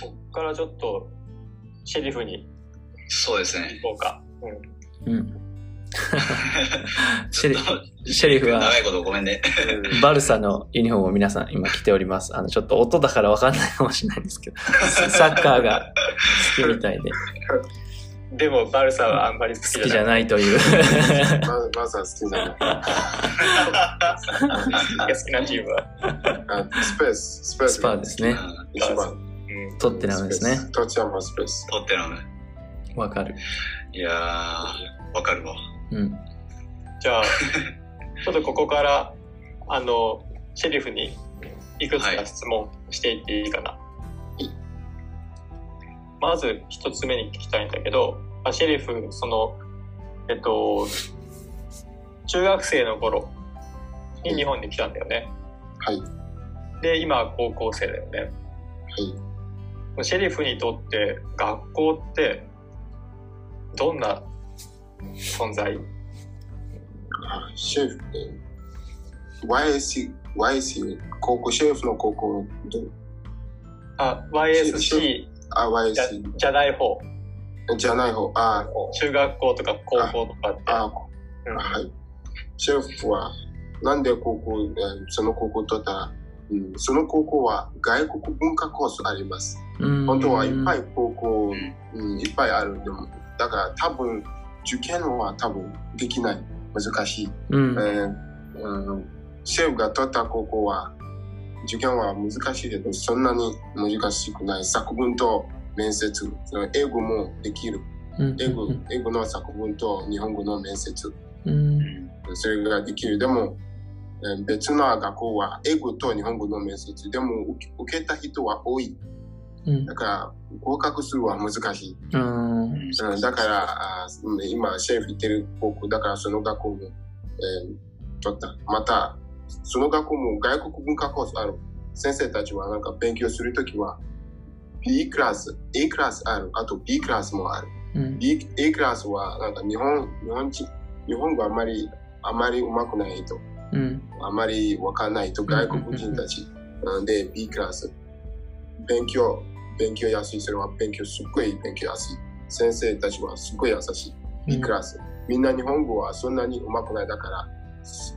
こっからちょっとシェリフにそうですね。行こうか。うん。うん。シェリシェリフは長いことごめんね。バルサのユニフォームを皆さん今着ております。あの、ちょっと音だからわかんないかもしれないんですけど、サッカーが好きみたいで、でも、バルサはあんまり好きじゃない。ないという。ままずは好きじゃない。好きなチームは。あスペース、スペース。スパーですね。一番。うん。トッテナムですね。トッチャムはスペース。撮ってるのね。わかる。いやー、わかるわ。うん。じゃあ、ちょっとここから、あの、シェリフにいくつか質問していっていいかな。まず一つ目に聞きたいんだけど、あシェリフ、その、えっと、中学生の頃に日本に来たんだよね。はい。で、今は高校生だよね。はい。シェリフにとって学校ってどんな存在？あシェフ、え YSC、YSC、高校、シェフの高校、どあ、YSC あ、じゃ YSC じゃない方。じゃない方、あ、中学校とか高校とかって。あ、うんはい。シェフは、なんで高校、えーその高校取ったら、うん、その高校は外国文化コースあります。うん本当はいっぱい高校、うんうん、いっぱいある。でも、だから多分、受験は多分できない。難しい。うんえ。ーうん、シェフが取った高校は、受験は難しいけど、そんなに難しくない。作文と面接、その英語もできる。うん英語英語の作文と日本語の面接、うん。それができる。でも、えー別の学校は英語と日本語の面接。でも、受けた人は多い。うんだから、合格するは難しい。うん。うんだから、今、シェフ行ってる高校、だからその学校も、えー取った。また、その学校も外国文化コースある。先生たちはなんか勉強するときは、B クラス、A クラスある。あと B クラスもある。うん。B、A クラスはなんか日本、日本人、日本語あまり、あまり上手くない人、うん。あまりわかんない人、外国人たち。なんで B クラス。勉強、勉強やすい。それは勉強すっごい勉強やすい。先生たちはすっごい優しい。B クラス。みんな日本語はそんなに上手くないだから、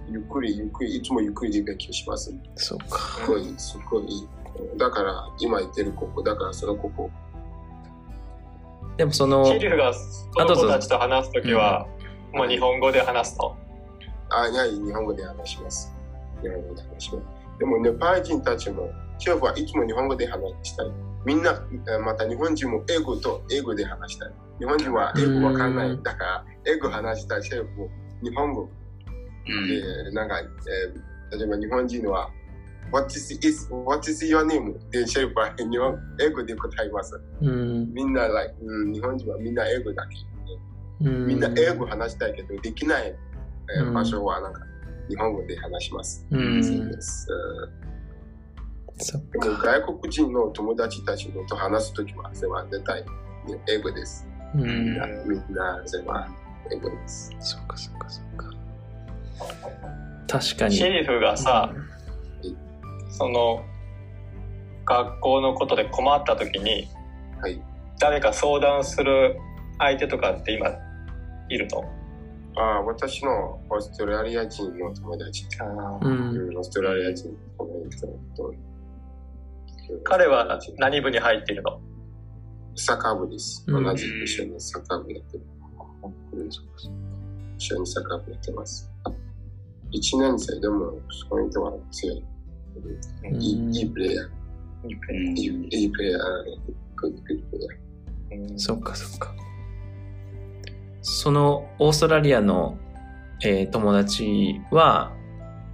ゆっくりゆっくり、いつもゆっくりで勉強します。そうか。すごい、すごいいい。だから、今言ってる高校、だからその高校。でもそのシェ、リフがその子たちと話すときは、もう日本語で話すの。あ、いや、日本語で話します。日本語で話します。でも、ネパール人たちも、シェフはいつも日本語で話したい。みんな、えまた日本人も英語と英語で話したい。日本人は英語わかんなうんい。だから、英語話したいシェフも日本語うん。で、なんか、えー例えば日本人は、What is, is, what is your name? で、シェフは日本英語で答えます。うん。みんな、like うん、日本人はみんな英語だけ。うん。みんな英語話したいけど、できない、場所はなんか日本語で話します。うん。そうです。そっでもか。外国人の友達たちのと話すときは、それは絶対英語です。みうんん。な、みんな、それは英語です。そっかそっかそっか。確かに。シェリフがさ、その、学校のことで困ったときに、はい。誰か相談する相手とかって今いるの？あー私のオーストラリア人の友達。う。うオーストラリア人の友達と。彼は何部に入っているの？サッカー部です。うん同じ一緒にサッカー部やってる。うん一緒にサッカー部やってます。一年生でも、その人は強い。うんいいいいプレイヤー。うんいいいいプレイヤー。グッドプレイヤー。うんそっかそっか。そのオーストラリアの、えー友達は、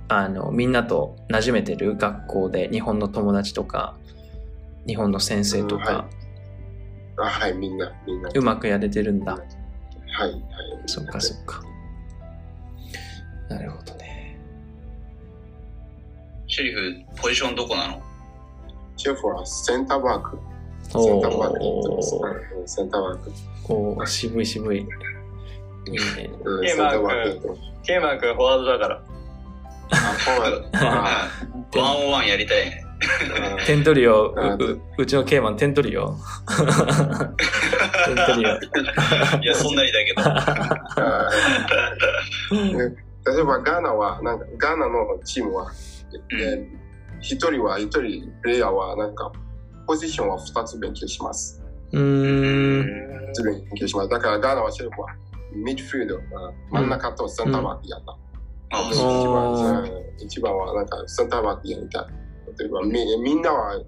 あの、みんなと馴染めてる学校で日本の友達とか、日本の先生とうんはか、あ、はい、みんな、みんな。うまくやれてるんだ。はい、はい。そっかそっか。なるほどね。シェリフ、ポジションどこなの？シェフはセンターバック。センターバックやってます。おーうんセンターバック。渋い渋い。いいね。うんケイマーク。ケイマン君フォワードだから。あ、そうあワンオンワンやりたいテントリオ、うちのケイマンテントリオ。テントリオ。いや、そんなにだけど。例えばガーナは、なんかガーナのチームは、え一人は一人プレイヤーはなんかポジションは二つ勉強します。うーん。勉強します。だからガーナはシェルフはミッドフィールド、あ真ん中とセンターバックやった。うん一番はなんかセンターバックやりたい。例えばみみんなは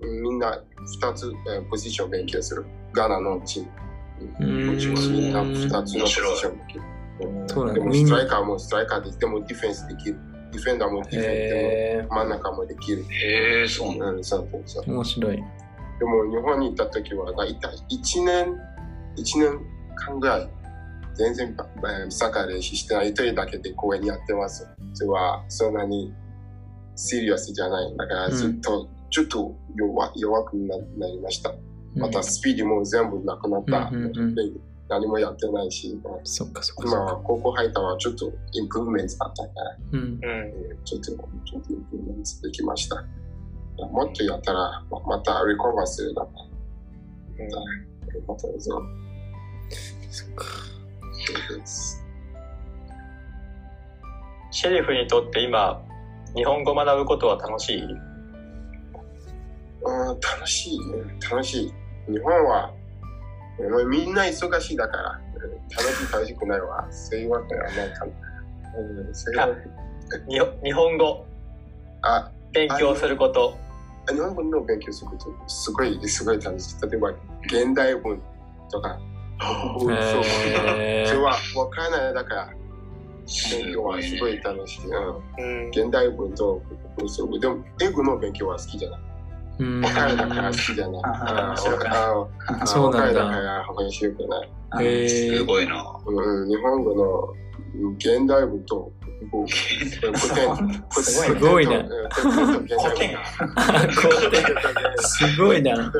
みんな二つえーポジション勉強する。ガーナのチーム。うんみんな二つのポジション勉強。そうなんでもストライカーもストライカーで、でもディフェンスできる。ディフェンダーもディフェンスでへも真ん中もできる。へえ、そうなんそうそう面白い。でも日本に行った時は大体1年、一年間ぐらい全然サッカー練習してない。一人だけで公園にやってます。それはそんなにシリアスじゃない。だからずっと、ちょっと弱弱くななりました。またスピードも全部なくなった。うんうんうんで何もやってないし、そっかそっか今。は高校入ったはちょっとインプルーメントあったから、うん。うん。えーちょっと、ちょっとインプルーメントできました。もっとやったら、ままたリコバーするだから。またそうそっか。です。シェリフにとって今、日本語学ぶことは楽しい？うん、楽しい、うん楽しい。日本は、うんみんな忙しいだから、うん楽しい楽しくないわ。そういうわけはないかな。うん、日本語、あ、勉強すること。日本語の勉強すること、すごい、すごい楽しい。例えば、現代文とか、そう、へーそれは分からないだから、勉強はすごい楽しい。うんうん。現代文とでも英語の勉強は好きじゃない。うん。分かるだから好きじゃない。ああそうなんだ分かるだから面白くない。へーすごいな。うんうん、日本語のうん現代文と古すごいねうん古典と現代文が古典すごいな。す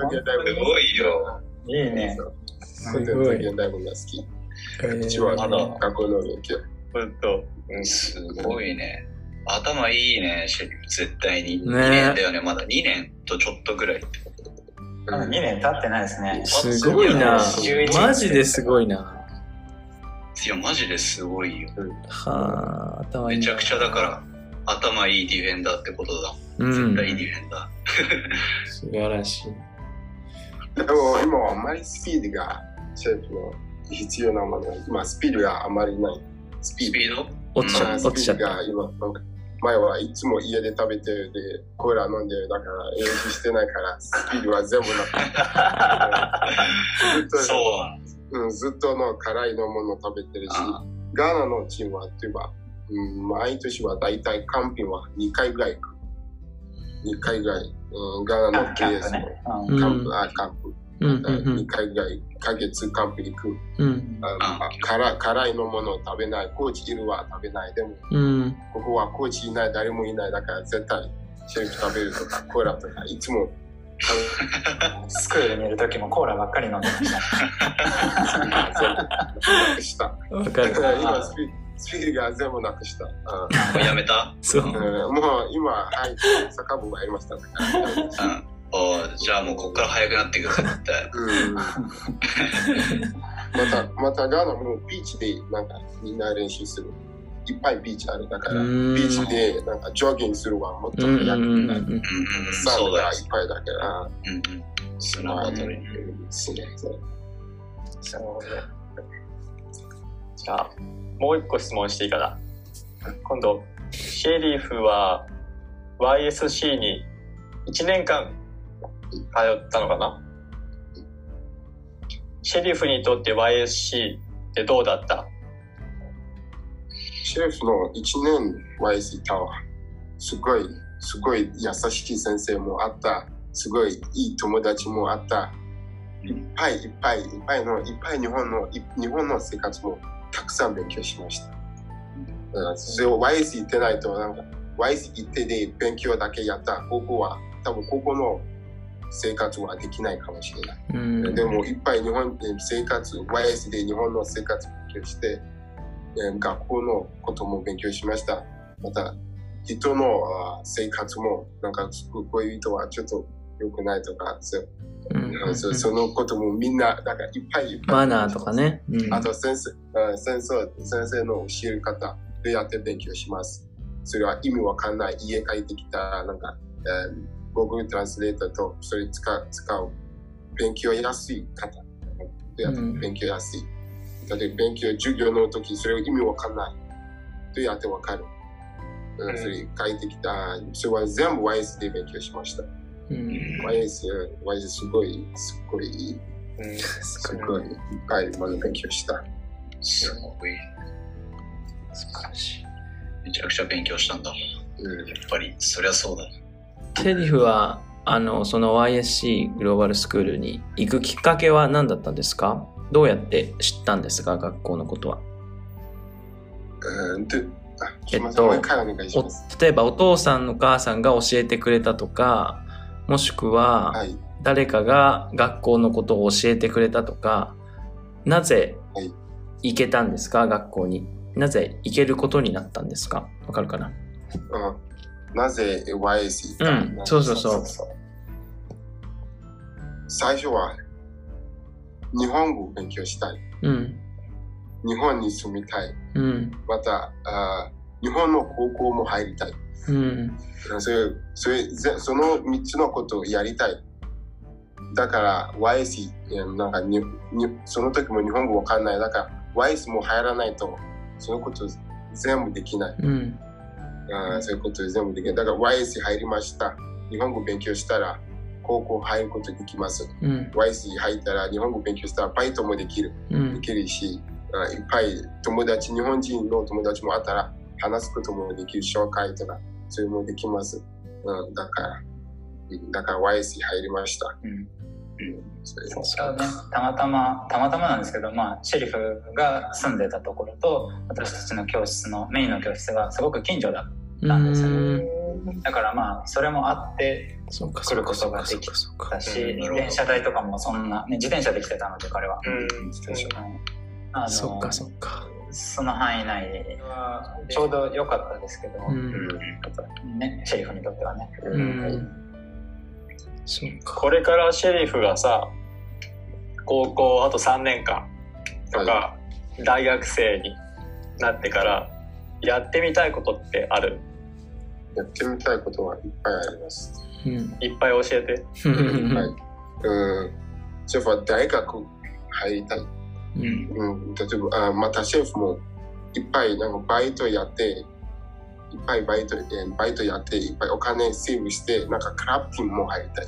ごいよ。いいね。古典と現代文が好き。うちはまだ学校の勉強。すごいね。頭いいね。絶対に。2ね年だよね。まだ2年とちょっとぐらい。まだ2年経ってないですね。すごいな。11マジですごいな。いや、マジですごいよ。はあ、頭いいな。めちゃくちゃだから、頭いいディフェンダーってことだ。うん絶。対いいディフェンダ 素晴らしい。でも今はあまりスピードがシェフの必要なもの。今スピードがあまりない。スー。ピード？スピード落ちちゃうん落ちちゃった。スピードが今なんか前はいつも家で食べてでコーラ飲んでだから練習してないからスピードは全部なずっと そううん、ずっとの辛いのもの食べてるしあガーナのチームは例えば、うん、毎年は大体カンピンは2回ぐらい行く。2回ぐらい、うん、ガーナのキャン PS プね。のうんカンプ、あカンプ、うんうん2回ぐらい1ヶ月カンプに行くうんああ辛辛いのものを食べないコーチいるは食べないでもうんここはコーチいない、誰もいない、だから絶対シェフ食べるとか、コーラとか、いつもスクールにいる時もコーラばっかり飲んでました。スピ、スピードが全部なくした。もうやめた？そう。うんうんもう今、はい、サッカー部がやりました。だからうん。おーじゃあもうこっから速くなっていくぞ、絶対。うんまた、またガーナもビーチでなんかみんな練習する。いっぱいビーチある。だから、うビんーチでなんかジョギングするはもっと早くなる。サーブがそうだよい。っぱいだから。うんうん。砂まあバトルに。うんそうねそうそうねじゃあ、もう一個質問していいかな。今度、シェリフは YSC に1年間通ったのかな？シェリフにとって YSC ってどうだった？シェリフの1年 YSC タワー、すごい、すごい優しい先生もあった、すごいいい友達もあった、いっぱいいっぱいいっぱいの、いっぱい日本の、日本の生活もたくさん勉強しました。だからそれを YC 行ってないと、なんか、YC 行ってで勉強だけやった、高校は、多分高校の生活はできないかもしれない。うんでもいっぱい日本で生活、YS で日本の生活を勉強して、えー学校のことも勉強しました。また、人のあ生活も、なんかこういう人はちょっと良くないとか、そううんそそのこともみんな、なんかいっぱいいっぱい。マナーとか。ね。うんあと先生、あ先生先生の教える方、どうやって勉強します。それは意味わかんない。家帰ってきたら、なんか、えー、Google トランスレーターとそれ使う、使う。勉強やすい方。勉強やすい。例えば勉強、授業の時、それを意味わかんない。どうやってわかる。うんそれ帰ってきた、それは全部 YS で勉強しました。うん。YS、YS すごい、すごいいい。うんすごいいっぱいまだ勉強した。すごい。素晴らしい。めちゃくちゃ勉強したんだ。うんやっぱり、そりゃそうだ。シェリフは、あの、その YSC グローバルスクールに行くきっかけは何だったんですか？どうやって知ったんですか？学校のことは。うんで、あ、えっと。例えばお父さんのお母さんが教えてくれたとか、もしくははい。誰かが学校のことを教えてくれたとか、なぜはい行けたんですか？学校に。なぜ行けることになったんですか？わかるかな？うん、なぜ YS 行ったうんそうそうそう最初は日本語を勉強したい。うん。日本に住みたい。うん。また、あ日本の高校も入りたい。うん。それそれぜその3つのことをやりたい。だから YS、えーなんかににその時も日本語わかんない。だから YS も入らないとそのこと全部できない。うん。あーそういうこと全部できない。だから YS 入りました。日本語勉強したら高校入ることできます。うん。YS 入ったら日本語勉強したらバイトもできる。うん。できるし、あいっぱい友達、日本人の友達もあったら話すこともできる、紹介とか、それもできます。うん、だから、うんだから YS 入りました。うんそうね、たまたま、たまたまなんですけど、まあ、シェリフが住んでたところと、私たちの教室の、メインの教室がすごく近所だったんですよね。だからまあ、それもあってそうか、来ることができそうか。たし、電車代とかもそんな、ね、自転車で来てたので、彼は。うんそっか、そっか。その範囲内はちょうど良かったですけど、うん。ね、シェリフにとってはね。ううん。これからシェリフがさ高校あと3年間とか、大学生になってからやってみたいことってある？やってみたいことはいっぱいあります。うん。いっぱい教えて はい。うん。シェフは大学入りたい。うん。うん、例えば、あまたシェフもいっぱいなんかバイトやって、いっぱいバイトえーバイトやって、いっぱいお金セーブして、なんかクラブチームも入りたい。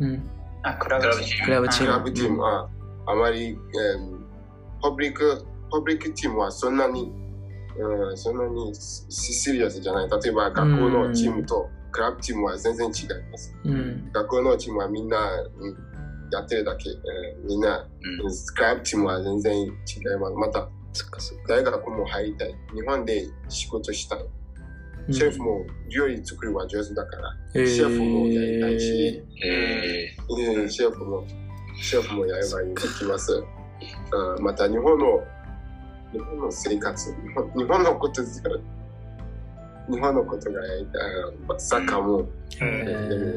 うん。あ、クラブチームクラブチームクラブチームはあまり、えーパブリック、パブリックチームはそんなに、うん、そんなにシシリアスじゃない。例えば学校のチームとクラブチームは全然違います。うん。学校のチームはみんな、うん、やってるだけ。えーみんな、うんうんクラブチームは全然違います。また。大学も入りたい。日本で仕事したい。シェフも料理作るは上手だから、うん、シェフもやりたいし、えうん。シェフも、シェフもやればいいできます。あまた日本の、日本の生活、日本日本のことですから、日本のことがやりたい。あサッカーも、うん。え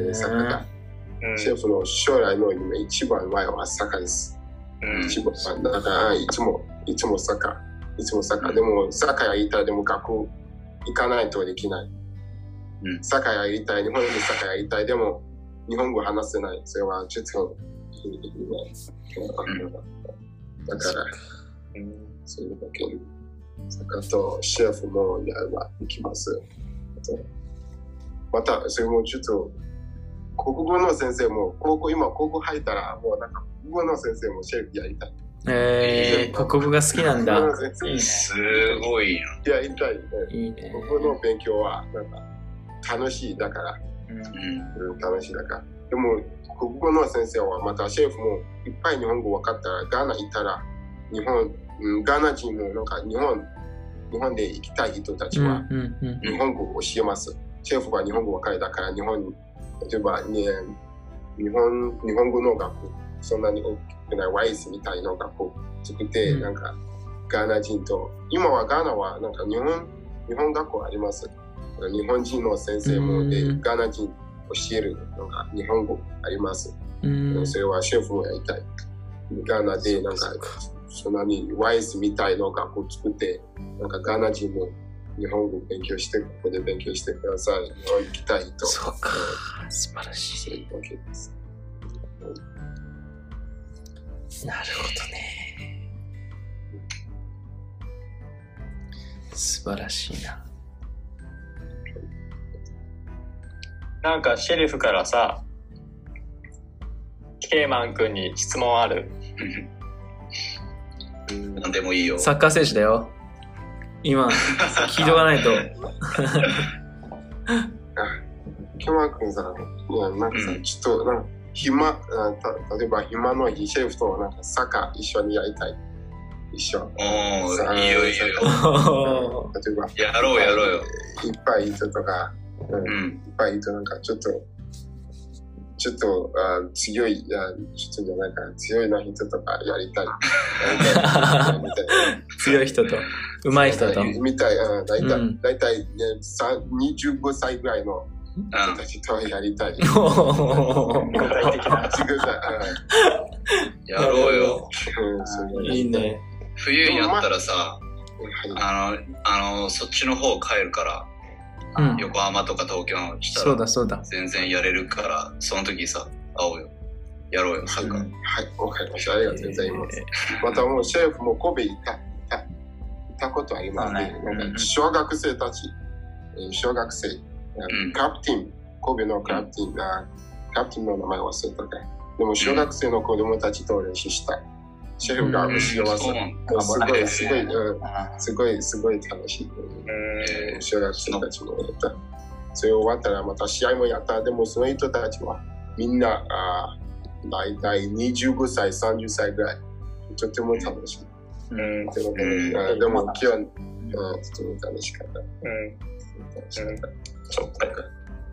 ー。サッカー。が、うん。シェフの将来の夢、一番前はサッカーです。うん。一番前だから、いつも、いつもサッカー、いつもサッカー。でも、サッカーやりたい。でも、学校行かないとできない。うんサッカーやりたい。日本でサッカーやりたい。でも、日本語話せない。それはちょっと、いいねだから、うんそれだけ。サッカーとシェフもやればできます。また、それもちょっと、国語の先生も、高校、今高校入ったら、もうなんか、国語の先生もシェフやりたい。えー、国語が好きなんだ。いいねすごいな。やりたいね。いいね。国語の勉強は、なんか、楽しいだから、うんうん。うん、楽しいだから。でも、国語の先生は、またシェフもいっぱい日本語分かったら、ガーナ行ったら、日本、うん、ガーナ人もなんか日本、日本で行きたい人たちは、うんうんうん日本語を教えます。シェフは日本語分かりだから、日本に、例えば、ね、日本、日本語の学校、そんなに大きくなイスみたいな学校作って、うんなんか、ガーナ人と、今はガーナはなんか日本、日本学校あります。日本人の先生もでうんガーナ人教えるのが日本語あります。うんそれはシェフもやりたい。ガーナでなんかそんなに YS みたいの学校作って、なんかガーナ人も日本語勉強して、ここで勉強してください。日本行きたいと。そうか素晴らしいうわけです。いなるほどね。素晴らしいな。なんかシェリフからさ、ケイマン君に質問ある？なんでもいいよ。サッカー選手だよ。今聞いとかないと。キマ君さ、いやなんかさ、うん。ちょっとなんか暇あた、例えば暇の日シェフとなんかサッカー一緒にやりたい。一緒。おさー、いいよいいよ。例えば、やろうやろうよ。いっぱい人とか、うんうん。いっぱい人なんかちょっと、ちょっとあ強い、いや、ちょっとなんか強いな 人とかやりたい。強い人と上手い人とみたい、あ大体、うん大体、ね、さ25歳ぐらいのうん人たちとやりたい。具体的な。やろうよ。いういいね冬になったらさ、はいあの、あの、そっちの方帰るから、うん横浜とか東京のしたそうらだそうだ全然やれるから、その時さ、会おうよ。やろうよ、サッカー。はい、わかりました。ありがとうございます。またもうシェフも神戸行った、行った、行ったことありますね。小学生たち、えー小学生、んクラプティン、神戸のクラプティンが、クラプティンの名前忘れたか。でも小学生の子供たちと練習した。シェフがうん幸せ。そうすごい、すごい、うんあすごい、すごい楽しい。うん小学生たちもやった。それ終わったらまた試合もやった。でもその人たちはみんな、あー大体25歳、30歳ぐらい。とても楽しい。うんとても楽しいうんあでも今日は、うん、とても楽しかった。うん楽しかったそっか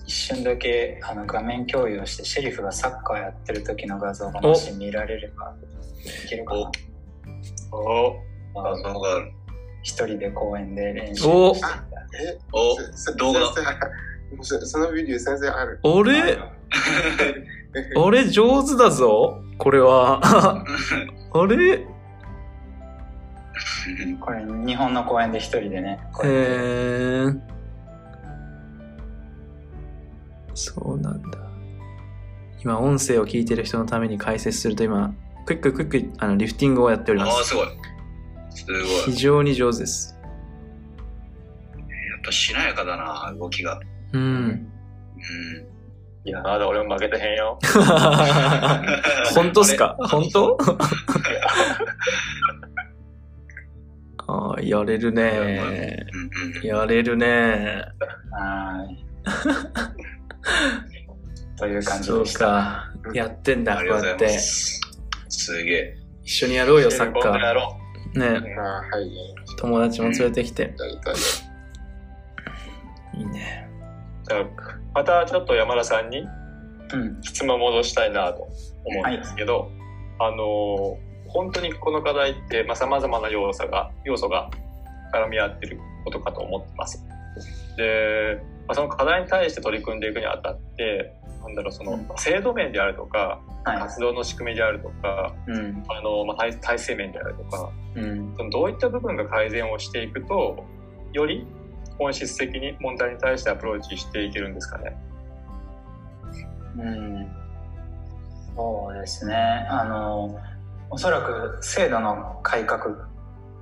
一瞬だけあの画面共有をしてシェリフがサッカーやってる時の画像がもし見られればいけるかなお画像がある。一人で公園で練習してたえお動画そそのビデオ先生ある。俺俺上手だぞこれはあれこれ日本の公園で一人でねへうやそうなんだ今音声を聞いてる人のために解説すると今クイッククイックあのリフティングをやっておりまああ、すすごい。すごい。非常に上手ですやっぱしなやかだな、動きが。うんうん。いやまだ俺も負けてへんよ 本当っすか？本当？ああやれるね。やれるねはい という感じでした。か。やってんだこうやって。す。すげえ。一緒にやろうよサッカろーね。あはい、友達も連れてきて。い。いいね。またちょっと山田さんにうん質問戻したいなと思うんですけど、あの本当にこの課題ってさまざ、まな要素が要素が絡み合ってることかと思ってます。で、まあ、その課題に対して取り組んでいくにあたってなんだろうそのうん。制度面であるとかは活動の仕組みであるとかいうん。あの、まあ、体体制面であるとかうん。そのどういった部分が改善をしていくとより本質的に問題に対してアプローチしていけるんですかね。うん。そうですね。あのおそらく制度の改革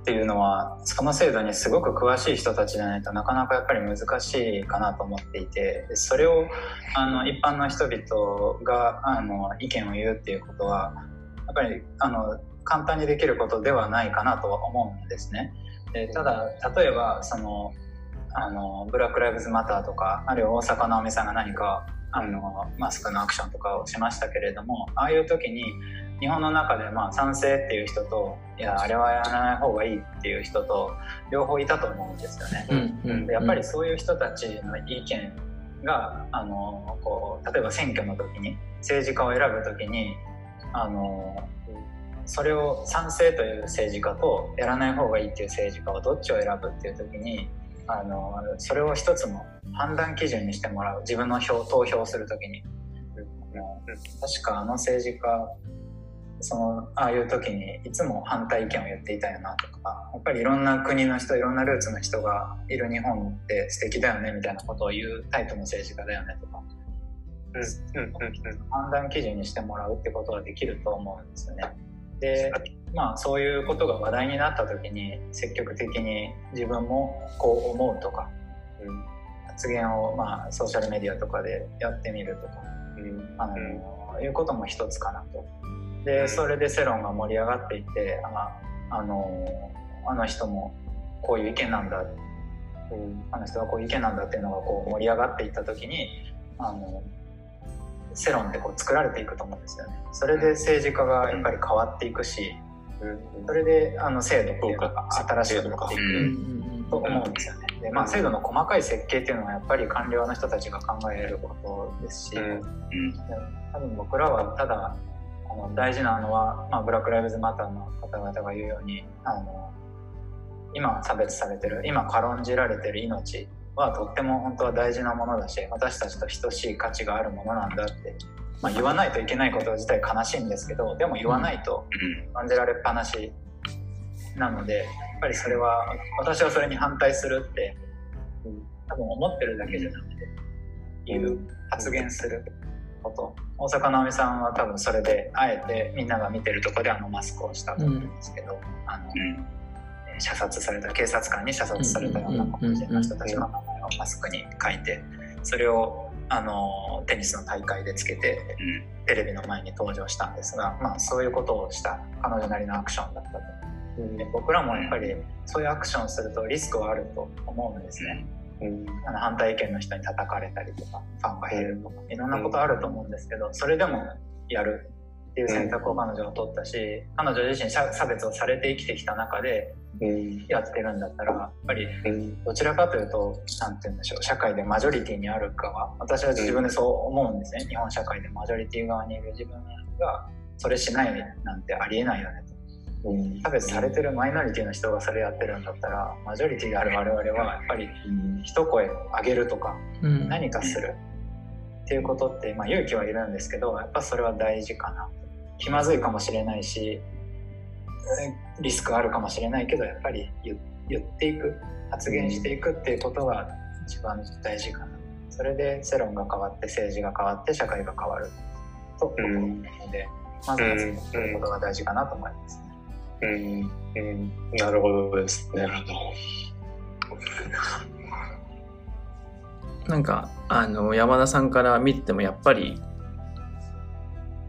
っていうのはその制度にすごく詳しい人たちじゃないとなかなかやっぱり難しいかなと思っていてそれをあの一般の人々があの意見を言うっていうことはやっぱりあの簡単にできることではないかなとは思うんですね。でただ例えばそのあのブラック・ライブズ・マターとかあるいは大坂なおみさんが何かあのマスクのアクションとかをしましたけれどもああいう時に日本の中でまあ賛成っていう人といやあれはやらない方がいいっていう人と両方いたと思うんですよね。うんうんでやっぱりそういう人たちの意見があのこう例えば選挙の時に政治家を選ぶ時にあのそれを賛成という政治家とやらない方がいいっていう政治家をどっちを選ぶっていう時にあのそれを一つの判断基準にしてもらう。自分の票投票するときに、確かあの政治家そのああいう時にいつも反対意見を言っていたよなとかやっぱりいろんな国の人いろんなルーツの人がいる日本って素敵だよねみたいなことを言うタイプの政治家だよねとか判断基準にしてもらうってことはできると思うんですよね。でまあそういうことが話題になった時に積極的に自分もこう思うとか、うん、発言をまあソーシャルメディアとかでやってみるとか、うん、あの、うん、いうことも一つかなと。でそれで世論が盛り上がっていてああのあの人もこういう意見なんだ、うん、あの人はこういう意見なんだっていうのがこう盛り上がっていった時にあの世論ってこう作られていくと思うんですよね。それで政治家がやっぱり変わっていくし、それであの制度っていうのが新しくなっていくと思うんですよね。でまあ、制度の細かい設計っていうのはやっぱり官僚の人たちが考えることですし、多分僕らはただあの大事なのは、まあ、ブラック・ライブズ・マターの方々が言うようにあの今差別されてる今軽んじられてる命はとっても本当は大事なものだし私たちと等しい価値があるものなんだって、まあ、言わないといけないこと自体悲しいんですけどでも言わないと感じられっぱなしなのでやっぱりそれは私はそれに反対するって多分思ってるだけじゃなくて言う発言すること大坂なおみさんは多分それであえてみんなが見てるとこであのマスクをしたと思うんですけど、あの射殺された警察官に射殺されたような黒人の人たちの名前をマスクに書いてそれをあのテニスの大会でつけて、テレビの前に登場したんですが、まあ、そういうことをした彼女なりのアクションだったと。で僕らもやっぱりそういうアクションするとリスクはあると思うんですね。うん、あの反対意見の人に叩かれたりとかファンが減るとかいろんなことあると思うんですけどそれでもやるっていう選択を彼女は取ったし彼女自身差別をされて生きてきた中でやってるんだったらやっぱりどちらかというと何て言うんでしょう社会でマジョリティにある側私は自分でそう思うんですね。日本社会でマジョリティ側にいる自分がそれしないなんてありえないよねと。差別されてるマイノリティの人がそれやってるんだったらマジョリティである我々はやっぱり一声上げるとか何かする。っていうことって、まあ、勇気はいるんですけどやっぱそれは大事かな気まずいかもしれないしリスクあるかもしれないけどやっぱり言っていく発言していくっていうことが一番大事かな。それで世論が変わって政治が変わって社会が変わる。と思うので、まずはそういうことが大事かなと思います。ね。うん、うん、なるほどですね。なるほど。なんかあの山田さんから見ててもやっぱり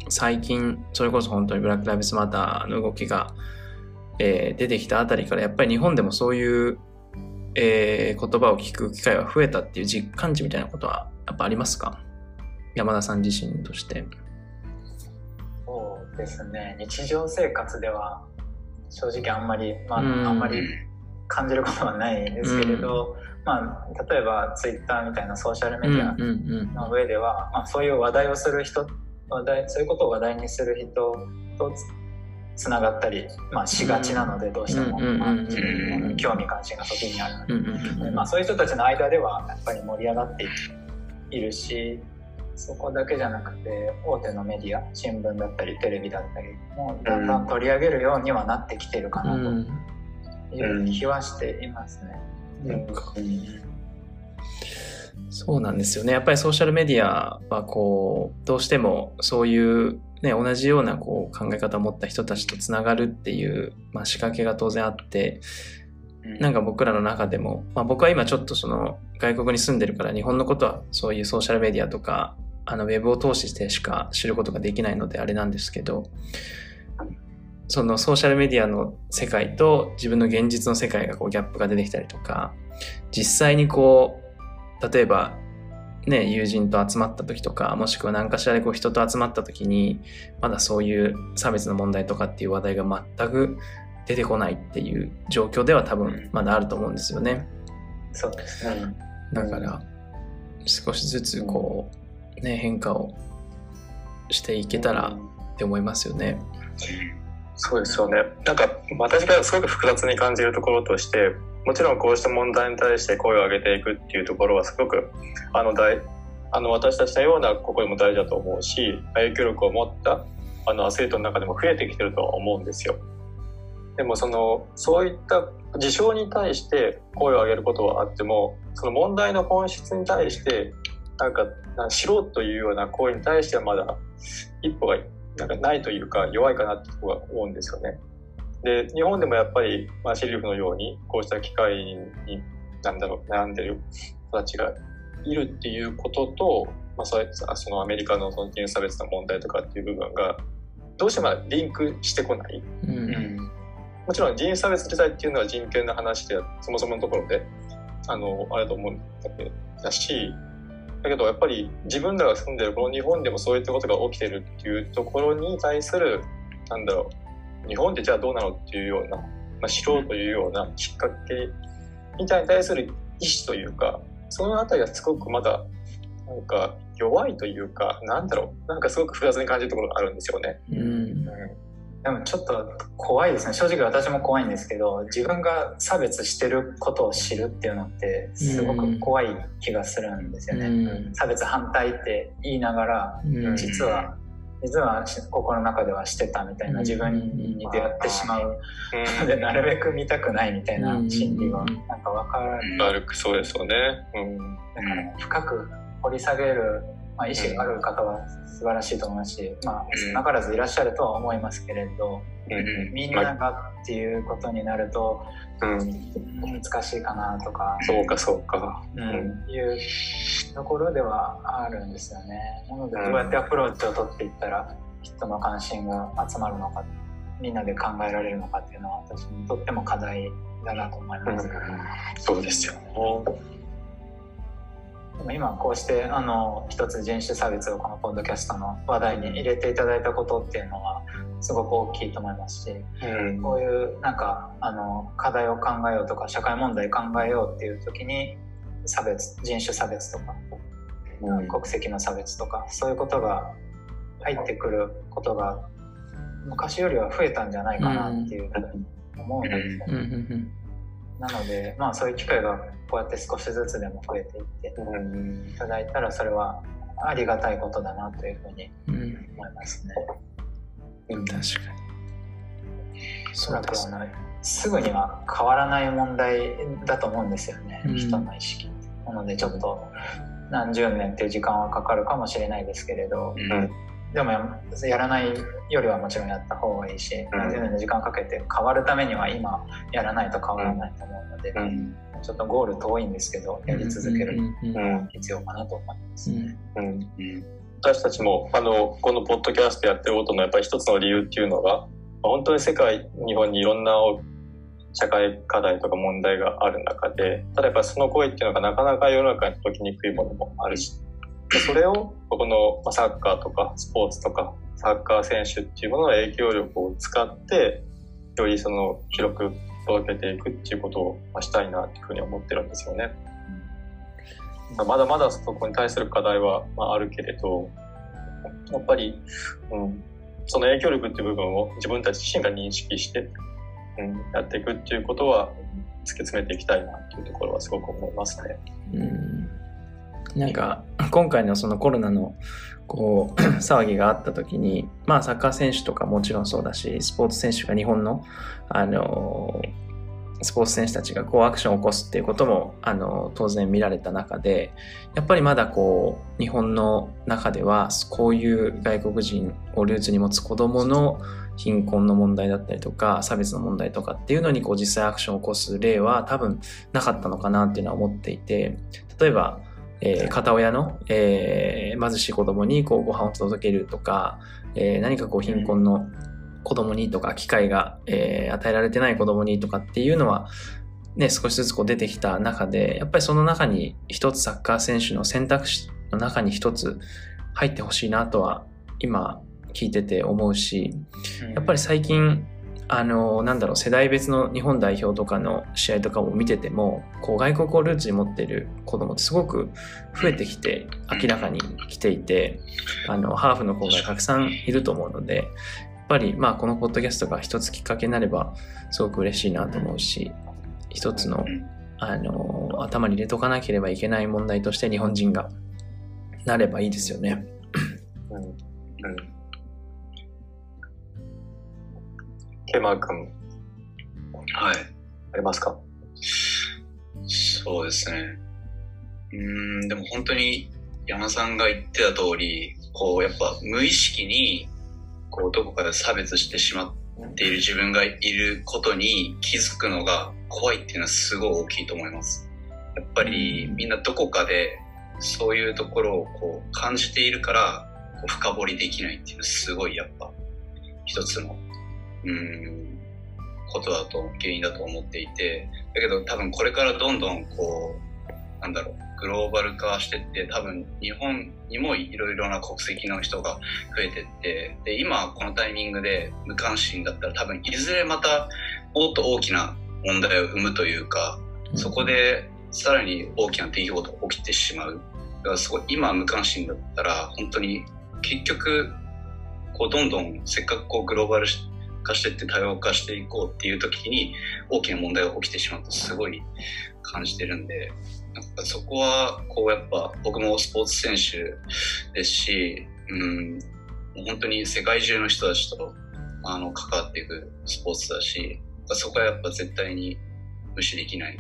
最近それこそ本当にブラック・ライブズ・マターの動きが、えー、出てきたあたりからやっぱり日本でもそういう、えー、言葉を聞く機会が増えたっていう実感値みたいなことはやっぱありますか？山田さん自身として。そうですね日常生活では正直あんまり、まあ、あんまり感じることはないんですけれど、まあ、例えばツイッターみたいなソーシャルメディアの上では、まあ、そういう話題をする人話題そういうことを話題にする人とつながったり、まあ、しがちなのでどうしても、まあ、興味関心がそっちにあるので、まあ、そういう人たちの間ではやっぱり盛り上がっているしそこだけじゃなくて大手のメディア新聞だったりテレビだったりもだんだん取り上げるようにはなってきてるかなという気はしていますね。うんそうなんですよね。やっぱりソーシャルメディアはこう、どうしてもそういうね、同じようなこう考え方を持った人たちとつながるっていう、まあ、仕掛けが当然あって、なんか僕らの中でも、まあ、僕は今ちょっとその外国に住んでるから日本のことはそういうソーシャルメディアとかあのウェブを通してしか知ることができないのであれなんですけどそのソーシャルメディアの世界と自分の現実の世界がこうギャップが出てきたりとか実際にこう例えばね友人と集まった時とかもしくは何かしらでこう人と集まった時にまだそういう差別の問題とかっていう話題が全く出てこないっていう状況では多分まだあると思うんですよね。そうですね。だから少しずつこうね変化をしていけたらって思いますよね。そうですよね。なんか私がすごく複雑に感じるところとしてもちろんこうした問題に対して声を上げていくっていうところはすごくあの大あの私たちのようなここでも大事だと思うし影響力を持ったあのアスリートの中でも増えてきてるとは思うんですよ。でもそのそういった事象に対して声を上げることはあってもその問題の本質に対してなんかな知ろうというような行為に対してはまだ一歩がなんかないというか弱いかなってところが思うんですよね。で日本でもやっぱり、まあ、シェリフのようにこうした機会になんだろう悩んでる人たちがいるっていうことと、まあ、そそのアメリカのその人種差別の問題とかっていう部分がどうしてもリンクしてこない。うんもちろん人種差別自体っていうのは人権の話でそもそものところであのあれと思うんだけどだしだけどやっぱり自分らが住んでるこの日本でもそういったことが起きてるっていうところに対するなんだろう日本ってじゃあどうなのっていうような、まあ、知ろうというようなきっかけみたいに対する意思というかそのあたりがすごくまだなんか弱いというかなんだろうなんかすごく複雑に感じるところがあるんですよね。うんでもちょっと怖いですね。正直私も怖いんですけど自分が差別してることを知るっていうのってすごく怖い気がするんですよね、うん。差別反対って言いながらうん。実は実は心の中ではしてたみたいな自分に出会ってしまう。の でなるべく見たくないみたいな心理はなんか分かる悪くそうですよね。うん。だから深く掘り下げる、まあ、意思がある方は素晴らしいと思いますし、まあ、うん少なからずいらっしゃるとは思いますけれど、うんみんながっていうことになるとうん、難しいかなとか、そうかそうか。うんいうところではあるんですよね。なのでうんどうやってアプローチを取っていったら人の関心が集まるのかみんなで考えられるのかっていうのは私にとっても課題だなと思います。そうですよね。でも今こうしてあの一つ人種差別をこのポッドキャストの話題に入れていただいたことっていうのはすごく大きいと思いますしうん。こういうなんかあの課題を考えようとか社会問題考えようっていう時に差別人種差別とかうん。国籍の差別とかそういうことが入ってくることが昔よりは増えたんじゃないかなっていうふうに思うんですよね。ん。なのでまあそういう機会がこうやって少しずつでも増えていってうん。いただいたらそれはありがたいことだなというふうにうん。うん思いますね。確かに。おそそうですらくあのすぐには変わらない問題だと思うんですよね、うん。人の意識なのでちょっと何十年っていう時間はかかるかもしれないですけれどうん。でもややらないよりはもちろんやった方がいいし、うん。何十年の時間かけて変わるためには今やらないと変わらないと思うので、うんちょっとゴール遠いんですけどやり続ける必要かなと思いますね。うん。うん。私たちもあのこのポッドキャストやってることのやっぱり一つの理由っていうのがまあ本当に世界日本にいろん。な社会課題とか問題がある中でただやっぱりその声っていうのがなかなか世の中に届きにくいものもあるしでそれをこのまあサッカーとかスポーツとかサッカー選手っていうものの影響力を使ってよりその広く届けていくっていうことをまあしたいなっていうふうに思ってるんですよね。まだまだそこに対する課題はまああるけれど、やっぱり、うん、その影響力っていう部分を自分たち自身が認識して、うん、やっていくっていうことは突き詰めていきたいなっていうところはすごく思いますね。うんなんか今回のそのコロナのこう 騒ぎがあった時にまあサッカー選手とかもちろんそうだしスポーツ選手が日本のあのスポーツ選手たちがこうアクションを起こすっていうこともあの当然見られた中でやっぱりまだこう日本の中ではこういう外国人をルーツに持つ子どもの貧困の問題だったりとか差別の問題とかっていうのにこう実際アクションを起こす例は多分なかったのかなっていうのは思っていて例えば、えー片親の、えー貧しい子供にこうご飯を届けるとか、えー何かこう貧困の子供にとか機会が、えー与えられてない子供にとかっていうのはね、少しずつこう出てきた中でやっぱりその中に一つサッカー選手の選択肢の中に一つ入ってほしいなとは今聞いてて思うしやっぱり最近あのなんだろう世代別の日本代表とかの試合とかも見ててもこう外国をルーツに持ってる子供ってすごく増えてきて明らかに来ていてあのハーフの子がたくさんいると思うのでやっぱりまあこのポッドキャストが一つきっかけになればすごく嬉しいなと思うし一つのあの頭に入れとかなければいけない問題として日本人がなればいいですよね。うん。ケマー君、はい。ありますか？そうですね。うーん、でも本当に山さんが言ってた通り、こうやっぱ無意識に、こうどこかで差別してしまっている自分がいることに気づくのが怖いっていうのはすごい大きいと思います。やっぱりみんなどこかでそういうところをこう感じているから、こう深掘りできないっていうのはすごいやっぱ一つの、うん、ことだと、原因だと思っていて、だけど多分これからどんどんこう、なんだろう、グローバル化してって、多分日本にもいろいろな国籍の人が増えてって、で、今このタイミングで無関心だったら多分いずれまたもっと大きな問題を生むというか、そこでさらに大きな出来事が起きてしまう。だからそこ今無関心だったら本当に結局こうどんどんせっかくこうグローバル化してって多様化していこうっていう時に大きな問題が起きてしまうとすごい感じてるんでなんかそこはこうやっぱ僕もスポーツ選手ですし、うん、本当に世界中の人たちとあの関わっていくスポーツだしそこはやっぱ絶対に無視できない。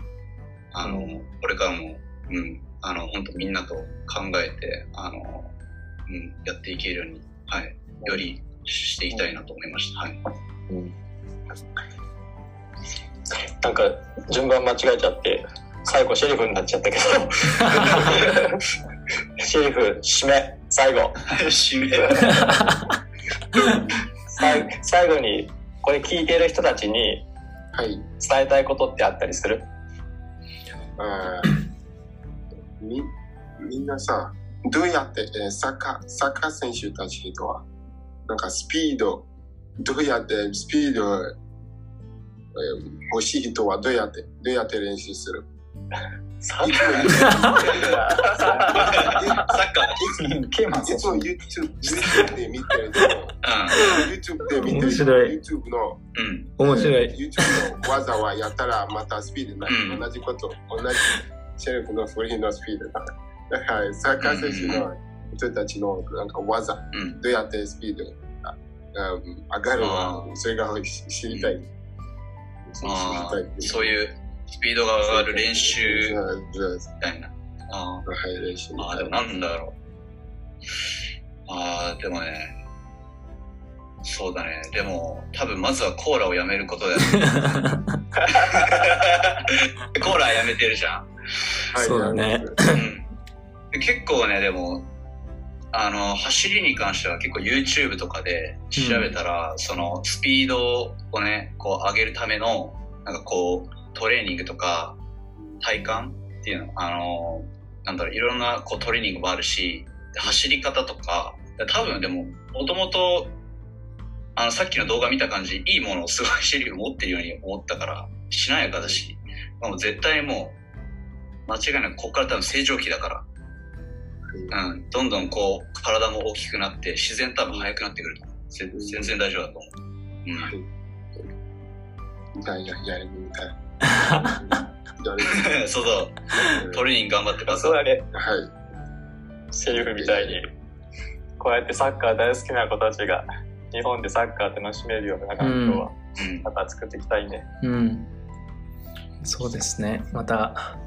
あの、これからも、うん、あの本当みんなと考えてあの、うん、やっていけるように、はい、よりしていきたいなと思いました。はいなんか順番間違えちゃって最後シェリフになっちゃったけど。シェリフ締め。最後。締め。最最後にこれ聞いてる人たちにはい。伝えたいことってあったりする？あー。みみんなさ、どうやって、えーサッカー、サッカー選手たちとは、なんかスピード、どうやってスピード、えー欲しい人はどうやって、どうやって練習する？サッカー。いつも YouTube, で見てると、YouTube で見てる YouTube のうん。面白い。YouTube の技はやったらまたスピードになる。うん。同じこと、同じシェルフのフリーのスピード。だ。はい、サッカー選手の人たちのなんか技、うん。どうやってスピード上がるのあそれが知りたい。知ありたいーそういうスピードが上がる練習。みたいなああーでもなんだろう。あーでもね。そうだね。でも多分まずはコーラをやめることだよね。コーラやめてるじゃん。はいそうだね。うん。で結構ねでもあの走りに関しては結構 YouTube とかで調べたら、そのスピードをねこう上げるためのなんかこうトレーニングとか体幹っていうのあのなんだろういろんなこうトレーニングもあるしで走り方とかで多分でももともとあのさっきの動画見た感じいいものをすごいシェリフ持ってるように思ったからしなやかだしもう絶対もう間違いなくここから多分成長期だからうん、どんどんこう体も大きくなって自然と多分速くなってくると。思うぜ全然大丈夫だと思う、うん、みたいな、やるみたい。そうそう。トレーニング頑張ってくださ。いそうだね。はい。シェリフみたいに。こうやってサッカー大好きな子たちが日本でサッカー楽しめるような環境はうん。また作っていきたいね、うん。そうですね。また、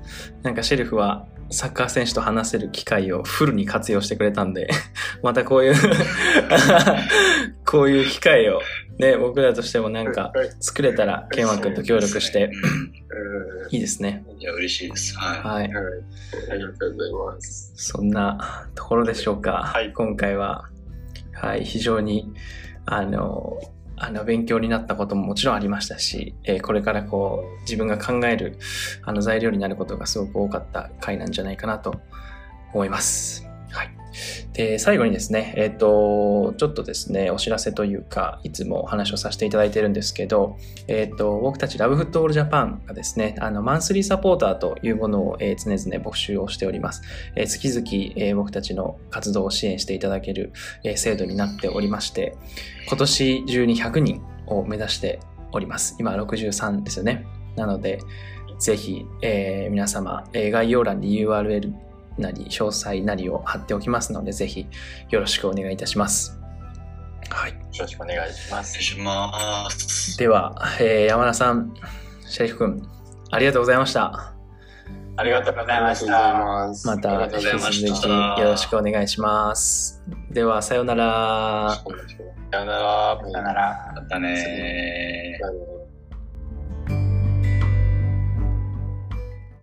なんかシェルフはサッカー選手と話せる機会をフルに活用してくれたんで、またこういう こういう機会をね、僕らとしてもなんかはい作れたら、ケンワ君と協力していいですね。いや嬉しいですはい。はい。ありがとうございます。そんなところでしょうか。はい今回は、はい、非常に、あの、あの勉強になったことももちろんありましたし、えーこれからこう自分が考えるあの材料になることがすごく多かった回なんじゃないかなと思います。で、最後にですね、えっ、と、ちょっとですね、お知らせというか、いつもお話をさせていただいてるんですけど、えっ、と、僕たちラブフットボールジャパンがですね、あの、マンスリーサポーターというものを、えー常々募集をしております。えー月々、えー僕たちの活動を支援していただける、えー制度になっておりまして、今年中に100人を目指しております。今63ですよね。なので、ぜひ、えー皆様、えー概要欄に URL なり詳細なりを貼っておきますので、ぜひよろしくお願いいたします。はい。よろしくお願いしますます。では、えー山田さん、シャリフ君、ありがとうございました。ありがとうございました。また引き続きよろしくお願いします。では、さようなら。さよなら。さよなら。またね